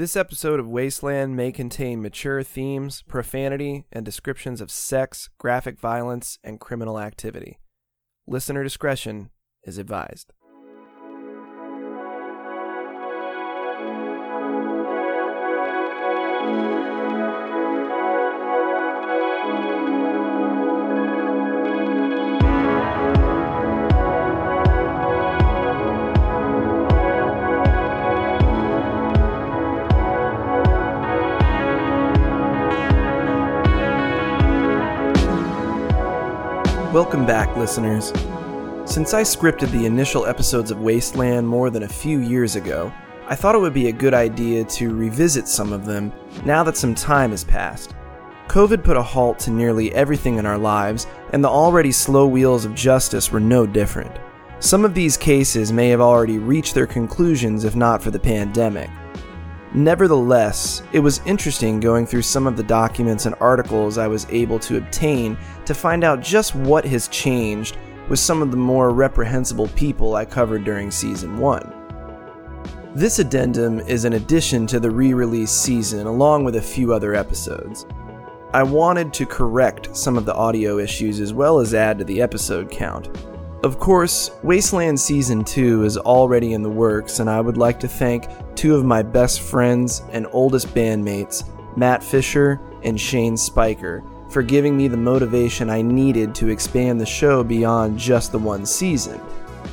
This episode of Wasteland may contain mature themes, profanity, and descriptions of sex, graphic violence, and criminal activity. Listener discretion is advised. Welcome back, listeners. Since I scripted the initial episodes of Wasteland more than a few years ago, I thought it would be a good idea to revisit some of them now that some time has passed. COVID put a halt to nearly everything in our lives, and the already slow wheels of justice were no different. Some of these cases may have already reached their conclusions if not for the pandemic. Nevertheless, it was interesting going through some of the documents and articles I was able to obtain to find out just what has changed with some of the more reprehensible people I covered during season 1. This addendum is an addition to the re release season along with a few other episodes. I wanted to correct some of the audio issues as well as add to the episode count. Of course, Wasteland Season 2 is already in the works, and I would like to thank two of my best friends and oldest bandmates, Matt Fisher and Shane Spiker, for giving me the motivation I needed to expand the show beyond just the one season.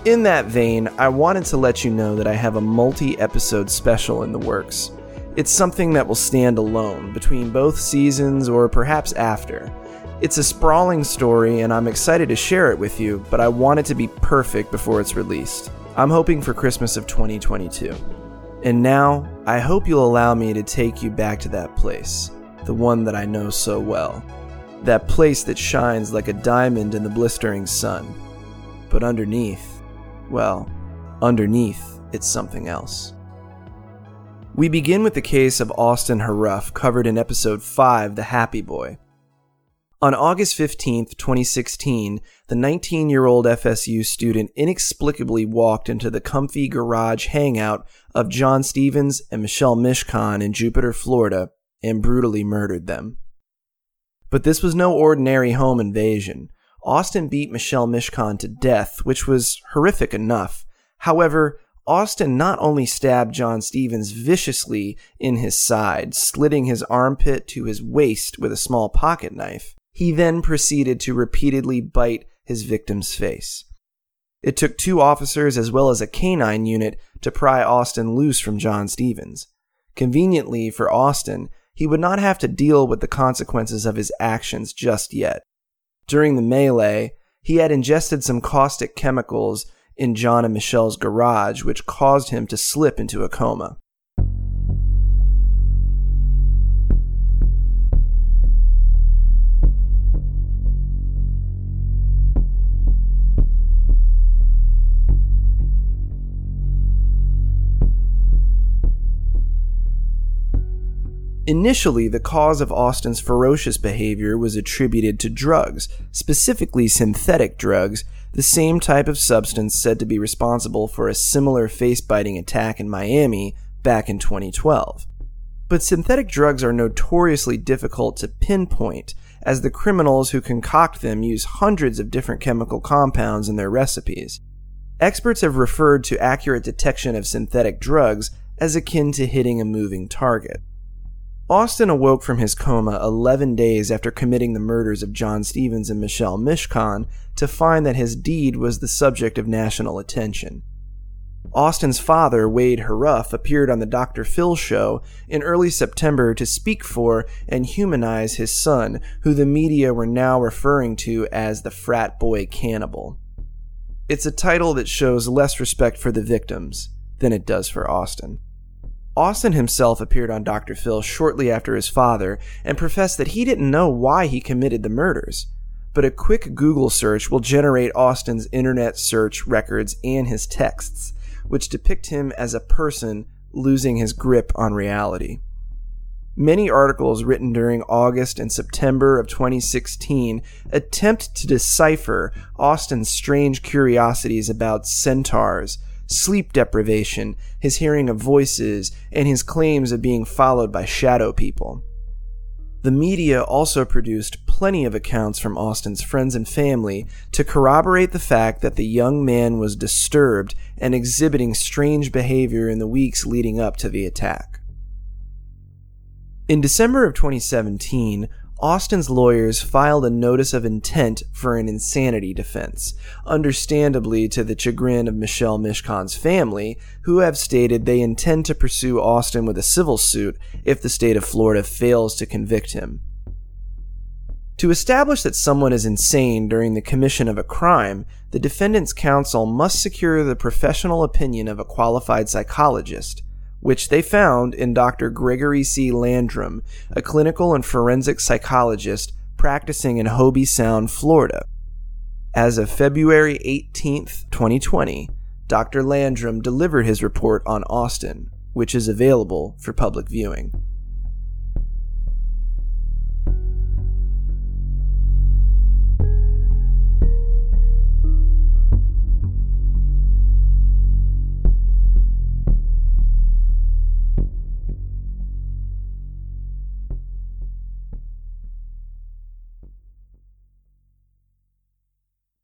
In that vein, I wanted to let you know that I have a multi episode special in the works. It's something that will stand alone between both seasons or perhaps after. It's a sprawling story, and I'm excited to share it with you, but I want it to be perfect before it's released. I'm hoping for Christmas of 2022. And now, I hope you'll allow me to take you back to that place, the one that I know so well. That place that shines like a diamond in the blistering sun. But underneath, well, underneath, it's something else. We begin with the case of Austin Harrouff, covered in episode 5, The Happy Boy. On August 15, 2016, the 19 year old FSU student inexplicably walked into the comfy garage hangout of John Stevens and Michelle Mishcon in Jupiter, Florida, and brutally murdered them. But this was no ordinary home invasion. Austin beat Michelle Mishcon to death, which was horrific enough. However, Austin not only stabbed John Stevens viciously in his side, slitting his armpit to his waist with a small pocket knife, he then proceeded to repeatedly bite his victim's face. It took two officers as well as a canine unit to pry Austin loose from John Stevens. Conveniently for Austin, he would not have to deal with the consequences of his actions just yet. During the melee, he had ingested some caustic chemicals in John and Michelle's garage, which caused him to slip into a coma. Initially, the cause of Austin's ferocious behavior was attributed to drugs, specifically synthetic drugs, the same type of substance said to be responsible for a similar face biting attack in Miami back in 2012. But synthetic drugs are notoriously difficult to pinpoint, as the criminals who concoct them use hundreds of different chemical compounds in their recipes. Experts have referred to accurate detection of synthetic drugs as akin to hitting a moving target. Austin awoke from his coma 11 days after committing the murders of John Stevens and Michelle Mishcon to find that his deed was the subject of national attention. Austin's father, Wade Harrouff, appeared on the Dr. Phil show in early September to speak for and humanize his son, who the media were now referring to as the frat boy cannibal. It's a title that shows less respect for the victims than it does for Austin. Austin himself appeared on Dr. Phil shortly after his father and professed that he didn't know why he committed the murders. But a quick Google search will generate Austin's internet search records and his texts, which depict him as a person losing his grip on reality. Many articles written during August and September of 2016 attempt to decipher Austin's strange curiosities about centaurs, sleep deprivation, his hearing of voices, and his claims of being followed by shadow people. The media also produced plenty of accounts from Austin's friends and family to corroborate the fact that the young man was disturbed and exhibiting strange behavior in the weeks leading up to the attack. In December of 2017, Austin's lawyers filed a notice of intent for an insanity defense, understandably to the chagrin of Michelle Mishcon's family, who have stated they intend to pursue Austin with a civil suit if the state of Florida fails to convict him. To establish that someone is insane during the commission of a crime, the defendant's counsel must secure the professional opinion of a qualified psychologist, which they found in Dr. Gregory C. Landrum, a clinical and forensic psychologist practicing in Hobe Sound, Florida. As of February 18, 2020, Dr. Landrum delivered his report on Austin, which is available for public viewing.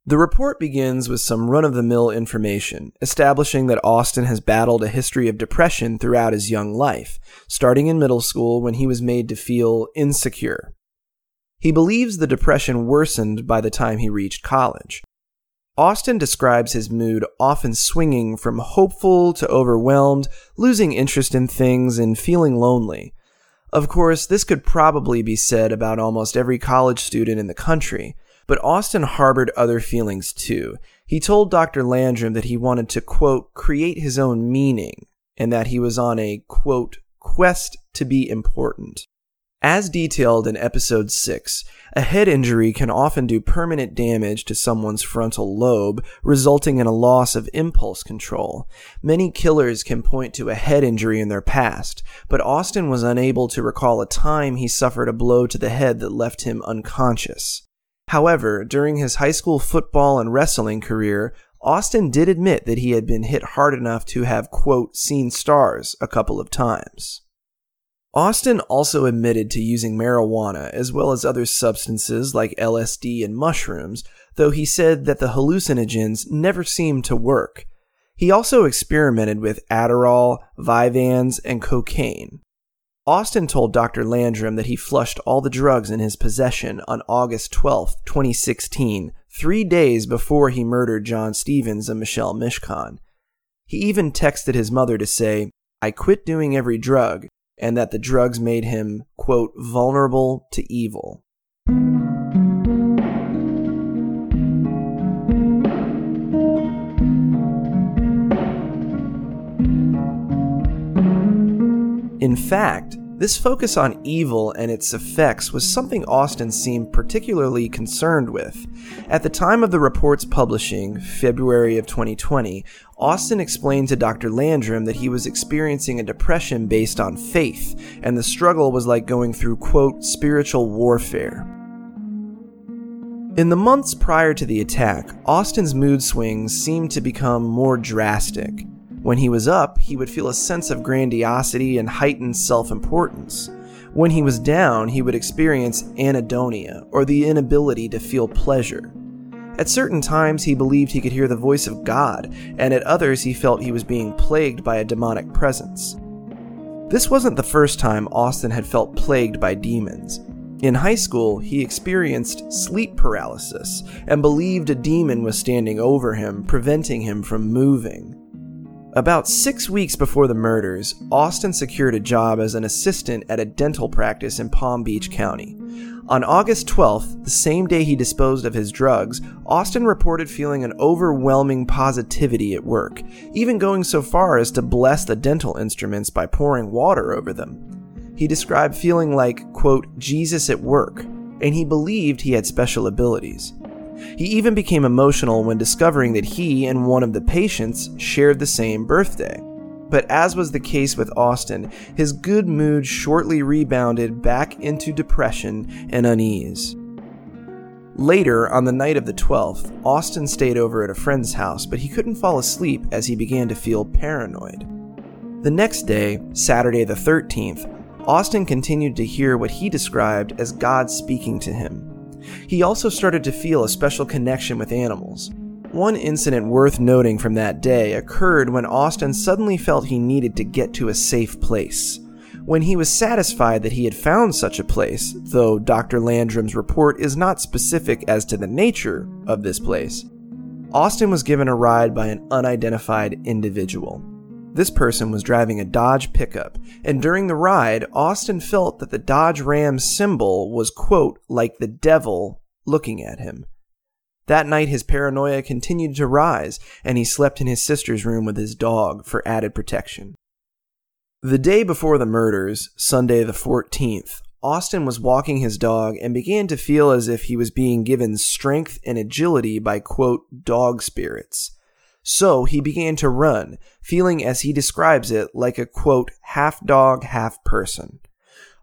The report begins with some run of the mill information, establishing that Austin has battled a history of depression throughout his young life, starting in middle school when he was made to feel insecure. He believes the depression worsened by the time he reached college. Austin describes his mood often swinging from hopeful to overwhelmed, losing interest in things, and feeling lonely. Of course, this could probably be said about almost every college student in the country but Austin harbored other feelings too. He told Dr. Landrum that he wanted to, quote, create his own meaning, and that he was on a, quote, quest to be important. As detailed in episode 6, a head injury can often do permanent damage to someone's frontal lobe, resulting in a loss of impulse control. Many killers can point to a head injury in their past, but Austin was unable to recall a time he suffered a blow to the head that left him unconscious. However, during his high school football and wrestling career, Austin did admit that he had been hit hard enough to have, quote, seen stars a couple of times. Austin also admitted to using marijuana as well as other substances like LSD and mushrooms, though he said that the hallucinogens never seemed to work. He also experimented with Adderall, Vyvanse, and cocaine. Austin told Dr. Landrum that he flushed all the drugs in his possession on August 12, 2016, three days before he murdered John Stevens and Michelle Mishcon. He even texted his mother to say, I quit doing every drug, and that the drugs made him, quote, vulnerable to evil. Fact, this focus on evil and its effects was something Austin seemed particularly concerned with. At the time of the report's publishing, February of 2020, Austin explained to Dr. Landrum that he was experiencing a depression based on faith, and the struggle was like going through, quote, spiritual warfare. In the months prior to the attack, Austin's mood swings seemed to become more drastic. When he was up, he would feel a sense of grandiosity and heightened self importance. When he was down, he would experience anhedonia, or the inability to feel pleasure. At certain times, he believed he could hear the voice of God, and at others, he felt he was being plagued by a demonic presence. This wasn't the first time Austin had felt plagued by demons. In high school, he experienced sleep paralysis and believed a demon was standing over him, preventing him from moving. About six weeks before the murders, Austin secured a job as an assistant at a dental practice in Palm Beach County. On August 12th, the same day he disposed of his drugs, Austin reported feeling an overwhelming positivity at work, even going so far as to bless the dental instruments by pouring water over them. He described feeling like, quote, Jesus at work, and he believed he had special abilities. He even became emotional when discovering that he and one of the patients shared the same birthday. But as was the case with Austin, his good mood shortly rebounded back into depression and unease. Later, on the night of the 12th, Austin stayed over at a friend's house, but he couldn't fall asleep as he began to feel paranoid. The next day, Saturday the 13th, Austin continued to hear what he described as God speaking to him. He also started to feel a special connection with animals. One incident worth noting from that day occurred when Austin suddenly felt he needed to get to a safe place. When he was satisfied that he had found such a place, though Dr. Landrum's report is not specific as to the nature of this place, Austin was given a ride by an unidentified individual. This person was driving a Dodge pickup, and during the ride, Austin felt that the Dodge Ram symbol was, quote, like the devil looking at him. That night, his paranoia continued to rise, and he slept in his sister's room with his dog for added protection. The day before the murders, Sunday the 14th, Austin was walking his dog and began to feel as if he was being given strength and agility by, quote, dog spirits. So he began to run, feeling as he describes it like a, quote, half dog, half person.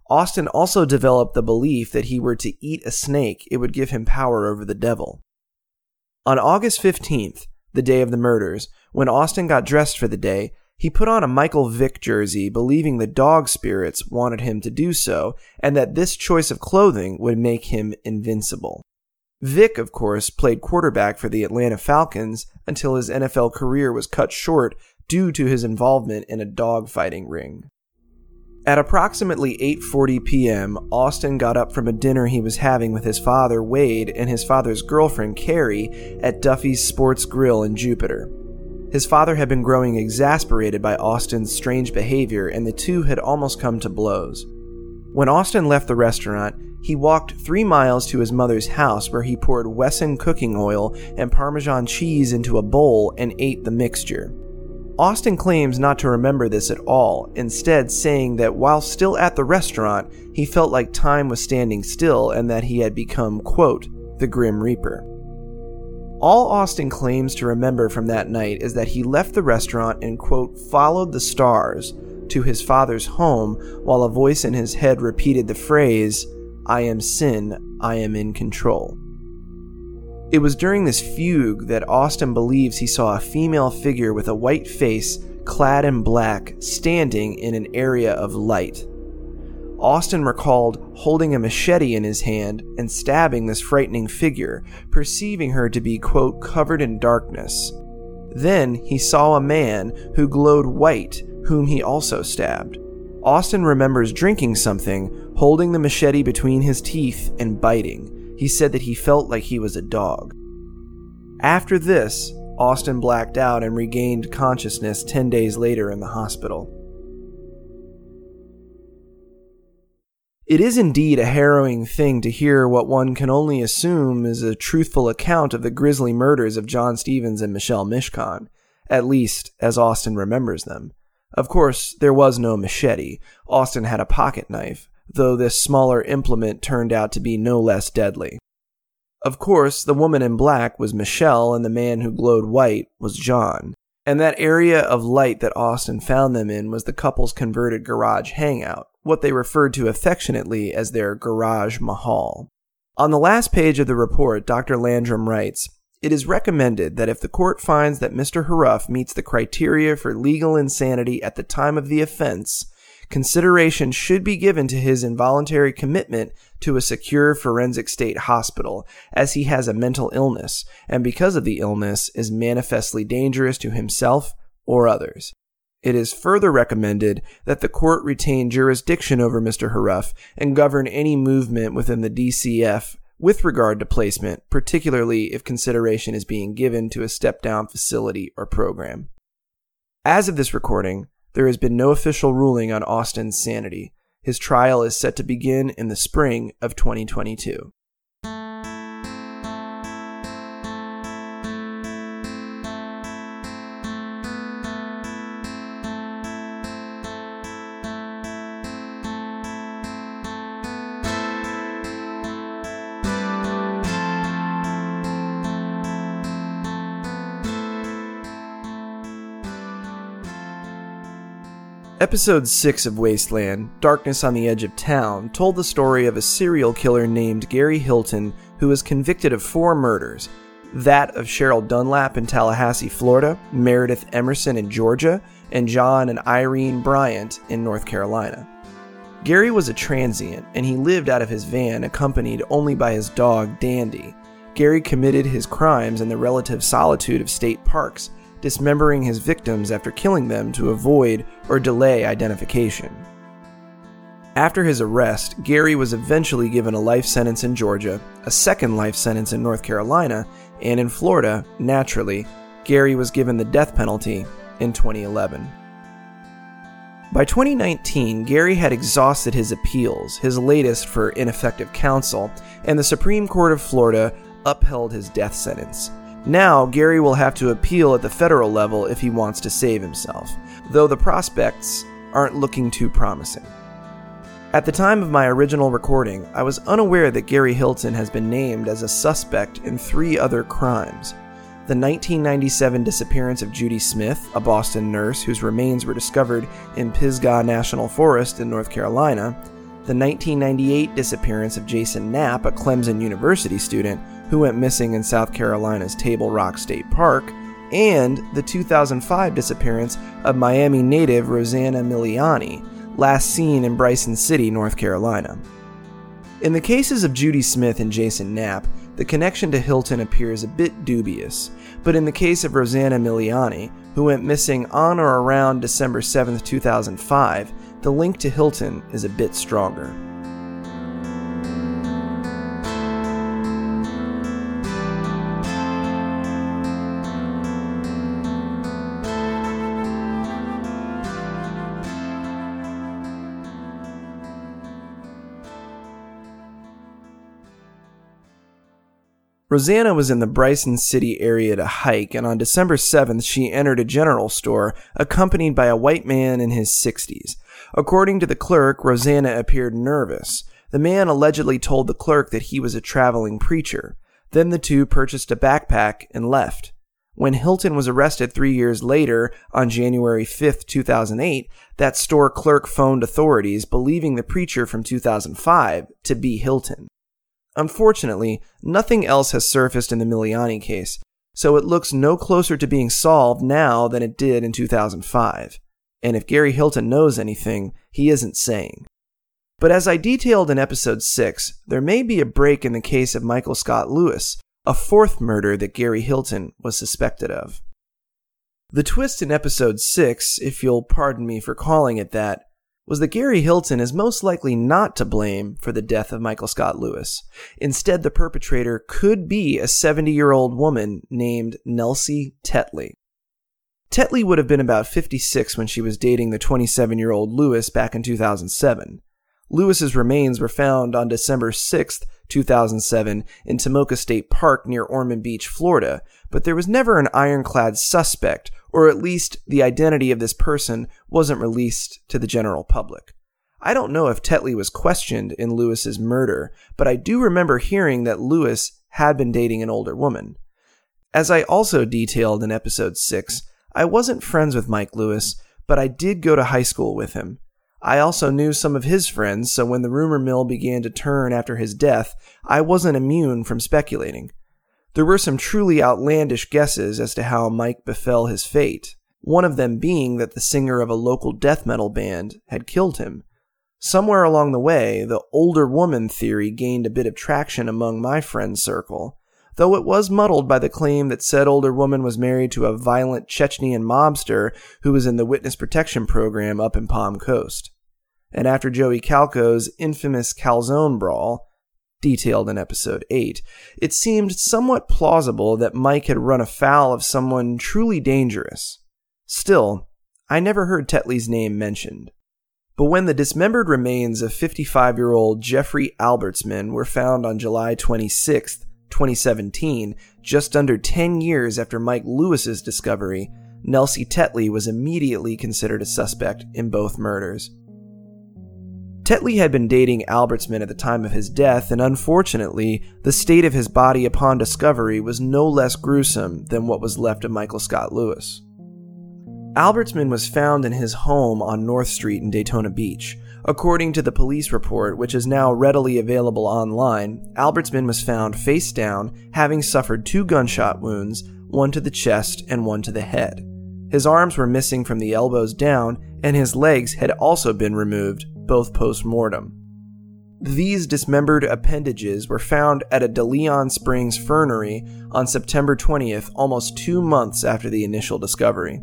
Austin also developed the belief that he were to eat a snake, it would give him power over the devil. On August 15th, the day of the murders, when Austin got dressed for the day, he put on a Michael Vick jersey, believing the dog spirits wanted him to do so, and that this choice of clothing would make him invincible. Vick, of course, played quarterback for the Atlanta Falcons until his NFL career was cut short due to his involvement in a dogfighting ring. At approximately 8:40 p.m., Austin got up from a dinner he was having with his father, Wade, and his father's girlfriend, Carrie, at Duffy's Sports Grill in Jupiter. His father had been growing exasperated by Austin's strange behavior, and the two had almost come to blows. When Austin left the restaurant, he walked three miles to his mother's house where he poured Wesson cooking oil and Parmesan cheese into a bowl and ate the mixture. Austin claims not to remember this at all, instead, saying that while still at the restaurant, he felt like time was standing still and that he had become, quote, the Grim Reaper. All Austin claims to remember from that night is that he left the restaurant and, quote, followed the stars to his father's home while a voice in his head repeated the phrase, I am sin, I am in control. It was during this fugue that Austin believes he saw a female figure with a white face, clad in black, standing in an area of light. Austin recalled holding a machete in his hand and stabbing this frightening figure, perceiving her to be, quote, covered in darkness. Then he saw a man who glowed white, whom he also stabbed. Austin remembers drinking something, holding the machete between his teeth, and biting. He said that he felt like he was a dog. After this, Austin blacked out and regained consciousness 10 days later in the hospital. It is indeed a harrowing thing to hear what one can only assume is a truthful account of the grisly murders of John Stevens and Michelle Mishcon, at least as Austin remembers them. Of course, there was no machete. Austin had a pocket knife, though this smaller implement turned out to be no less deadly. Of course, the woman in black was Michelle, and the man who glowed white was John. And that area of light that Austin found them in was the couple's converted garage hangout what they referred to affectionately as their garage mahal. On the last page of the report, Dr. Landrum writes, it is recommended that if the court finds that Mr. Harrouff meets the criteria for legal insanity at the time of the offense, consideration should be given to his involuntary commitment to a secure forensic state hospital, as he has a mental illness, and because of the illness is manifestly dangerous to himself or others. It is further recommended that the court retain jurisdiction over Mr. Harrouff and govern any movement within the DCF with regard to placement, particularly if consideration is being given to a step down facility or program. As of this recording, there has been no official ruling on Austin's sanity. His trial is set to begin in the spring of 2022. Episode 6 of Wasteland, Darkness on the Edge of Town, told the story of a serial killer named Gary Hilton who was convicted of four murders that of Cheryl Dunlap in Tallahassee, Florida, Meredith Emerson in Georgia, and John and Irene Bryant in North Carolina. Gary was a transient, and he lived out of his van accompanied only by his dog, Dandy. Gary committed his crimes in the relative solitude of state parks, dismembering his victims after killing them to avoid or delay identification. After his arrest, Gary was eventually given a life sentence in Georgia, a second life sentence in North Carolina, and in Florida, naturally, Gary was given the death penalty in 2011. By 2019, Gary had exhausted his appeals, his latest for ineffective counsel, and the Supreme Court of Florida upheld his death sentence. Now, Gary will have to appeal at the federal level if he wants to save himself, though the prospects aren't looking too promising. At the time of my original recording, I was unaware that Gary Hilton has been named as a suspect in three other crimes the 1997 disappearance of Judy Smith, a Boston nurse whose remains were discovered in Pisgah National Forest in North Carolina, the 1998 disappearance of Jason Knapp, a Clemson University student who went missing in South Carolina's Table Rock State Park, and the 2005 disappearance of Miami native Rosanna Miliani, last seen in Bryson City, North Carolina. In the cases of Judy Smith and Jason Knapp, the connection to Hilton appears a bit dubious, but in the case of Rosanna Miliani, who went missing on or around December 7, 2005, the link to Hilton is a bit stronger. Rosanna was in the Bryson City area to hike, and on December 7th, she entered a general store accompanied by a white man in his 60s. According to the clerk, Rosanna appeared nervous. The man allegedly told the clerk that he was a traveling preacher. Then the two purchased a backpack and left. When Hilton was arrested three years later, on January 5, 2008, that store clerk phoned authorities, believing the preacher from 2005 to be Hilton. Unfortunately, nothing else has surfaced in the Miliani case, so it looks no closer to being solved now than it did in 2005. And if Gary Hilton knows anything, he isn't saying. But as I detailed in episode 6, there may be a break in the case of Michael Scott Lewis, a fourth murder that Gary Hilton was suspected of. The twist in episode 6, if you'll pardon me for calling it that, was that Gary Hilton is most likely not to blame for the death of Michael Scott Lewis. Instead, the perpetrator could be a 70 year old woman named Nelsie Tetley. Tetley would have been about 56 when she was dating the 27 year old Lewis back in 2007. Lewis's remains were found on December 6, 2007, in Tomoka State Park near Ormond Beach, Florida, but there was never an ironclad suspect or at least the identity of this person wasn't released to the general public. I don't know if Tetley was questioned in Lewis's murder, but I do remember hearing that Lewis had been dating an older woman. As I also detailed in episode 6, I wasn't friends with Mike Lewis, but I did go to high school with him. I also knew some of his friends, so when the rumor mill began to turn after his death, I wasn't immune from speculating. There were some truly outlandish guesses as to how Mike befell his fate, one of them being that the singer of a local death metal band had killed him. Somewhere along the way, the older woman theory gained a bit of traction among my friend circle, though it was muddled by the claim that said older woman was married to a violent Chechnyan mobster who was in the witness protection program up in Palm Coast. And after Joey Calco's infamous calzone brawl, detailed in episode 8, it seemed somewhat plausible that Mike had run afoul of someone truly dangerous. Still, I never heard Tetley's name mentioned. But when the dismembered remains of 55 year old Jeffrey Albertsman were found on July 26, 2017, just under 10 years after Mike Lewis's discovery, Nelsie Tetley was immediately considered a suspect in both murders. Tetley had been dating Albertsman at the time of his death, and unfortunately, the state of his body upon discovery was no less gruesome than what was left of Michael Scott Lewis. Albertsman was found in his home on North Street in Daytona Beach. According to the police report, which is now readily available online, Albertsman was found face down, having suffered two gunshot wounds, one to the chest and one to the head. His arms were missing from the elbows down, and his legs had also been removed, both post mortem. These dismembered appendages were found at a DeLeon Springs fernery on September 20th, almost two months after the initial discovery.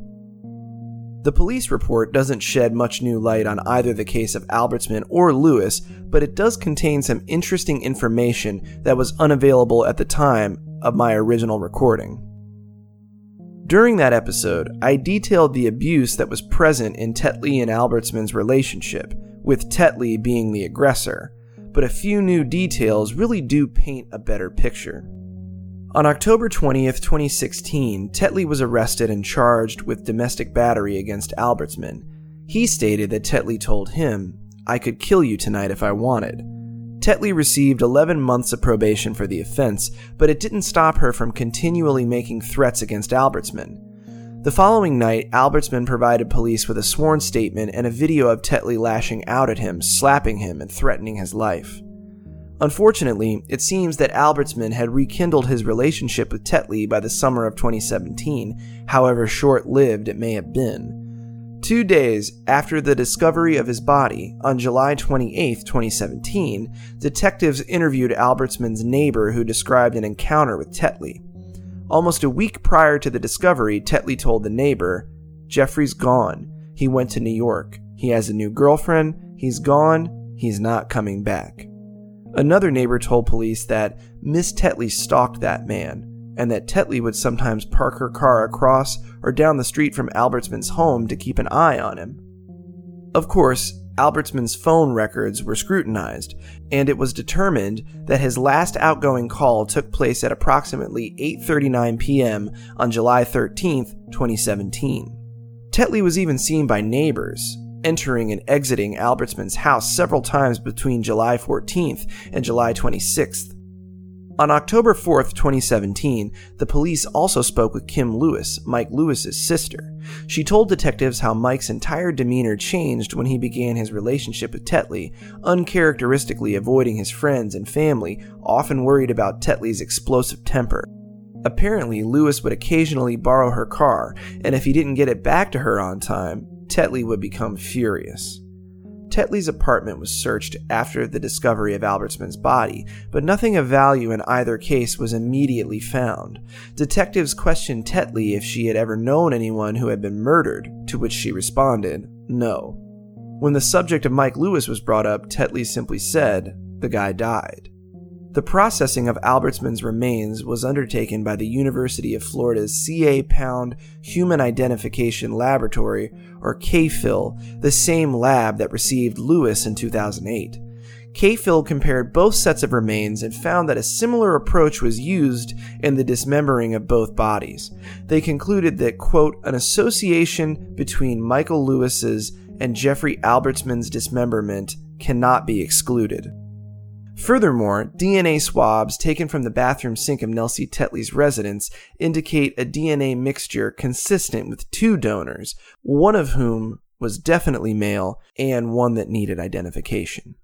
The police report doesn't shed much new light on either the case of Albertsman or Lewis, but it does contain some interesting information that was unavailable at the time of my original recording. During that episode, I detailed the abuse that was present in Tetley and Albertsman's relationship, with Tetley being the aggressor, but a few new details really do paint a better picture. On October 20th, 2016, Tetley was arrested and charged with domestic battery against Albertsman. He stated that Tetley told him, I could kill you tonight if I wanted. Tetley received 11 months of probation for the offense, but it didn't stop her from continually making threats against Albertsman. The following night, Albertsman provided police with a sworn statement and a video of Tetley lashing out at him, slapping him, and threatening his life. Unfortunately, it seems that Albertsman had rekindled his relationship with Tetley by the summer of 2017, however short lived it may have been. Two days after the discovery of his body, on July 28, 2017, detectives interviewed Albertsman's neighbor who described an encounter with Tetley. Almost a week prior to the discovery, Tetley told the neighbor, Jeffrey's gone. He went to New York. He has a new girlfriend. He's gone. He's not coming back. Another neighbor told police that Miss Tetley stalked that man, and that Tetley would sometimes park her car across or down the street from Albertsman's home to keep an eye on him. Of course, Albertsman's phone records were scrutinized, and it was determined that his last outgoing call took place at approximately 8:39 p.m. on July 13, 2017. Tetley was even seen by neighbors, entering and exiting Albertsman's house several times between July 14th and July 26th. On October 4th, 2017, the police also spoke with Kim Lewis, Mike Lewis's sister. She told detectives how Mike's entire demeanor changed when he began his relationship with Tetley, uncharacteristically avoiding his friends and family, often worried about Tetley's explosive temper. Apparently, Lewis would occasionally borrow her car, and if he didn't get it back to her on time, Tetley would become furious. Tetley's apartment was searched after the discovery of Albertsman's body, but nothing of value in either case was immediately found. Detectives questioned Tetley if she had ever known anyone who had been murdered, to which she responded, no. When the subject of Mike Lewis was brought up, Tetley simply said, the guy died. The processing of Albertsman's remains was undertaken by the University of Florida's C.A. Pound Human Identification Laboratory, or KPHL, the same lab that received Lewis in 2008. KPHL compared both sets of remains and found that a similar approach was used in the dismembering of both bodies. They concluded that, quote, an association between Michael Lewis's and Jeffrey Albertsman's dismemberment cannot be excluded. Furthermore, DNA swabs taken from the bathroom sink of Nelsie Tetley's residence indicate a DNA mixture consistent with two donors, one of whom was definitely male and one that needed identification.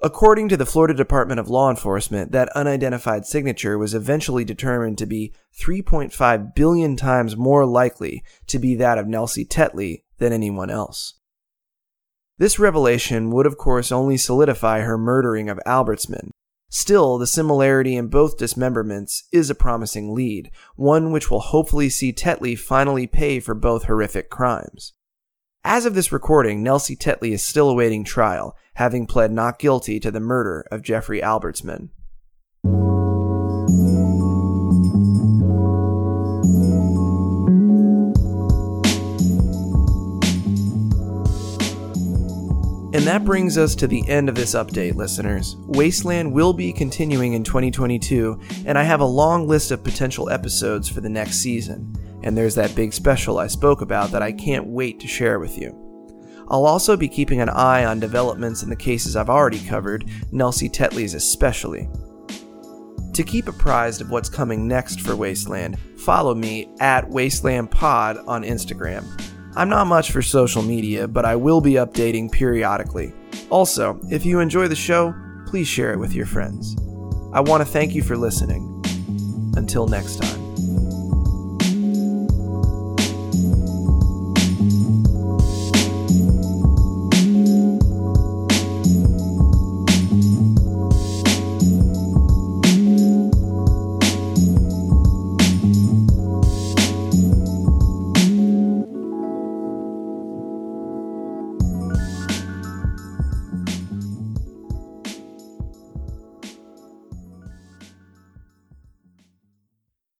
According to the Florida Department of Law Enforcement, that unidentified signature was eventually determined to be 3.5 billion times more likely to be that of Nelsie Tetley than anyone else. This revelation would, of course, only solidify her murdering of Albertsman. Still, the similarity in both dismemberments is a promising lead, one which will hopefully see Tetley finally pay for both horrific crimes. As of this recording, Nelsie Tetley is still awaiting trial, having pled not guilty to the murder of Jeffrey Albertsman. And that brings us to the end of this update, listeners. Wasteland will be continuing in 2022, and I have a long list of potential episodes for the next season. And there's that big special I spoke about that I can't wait to share with you. I'll also be keeping an eye on developments in the cases I've already covered, Nelsie Tetley's especially. To keep apprised of what's coming next for Wasteland, follow me at Wasteland Pod on Instagram. I'm not much for social media, but I will be updating periodically. Also, if you enjoy the show, please share it with your friends. I want to thank you for listening. Until next time.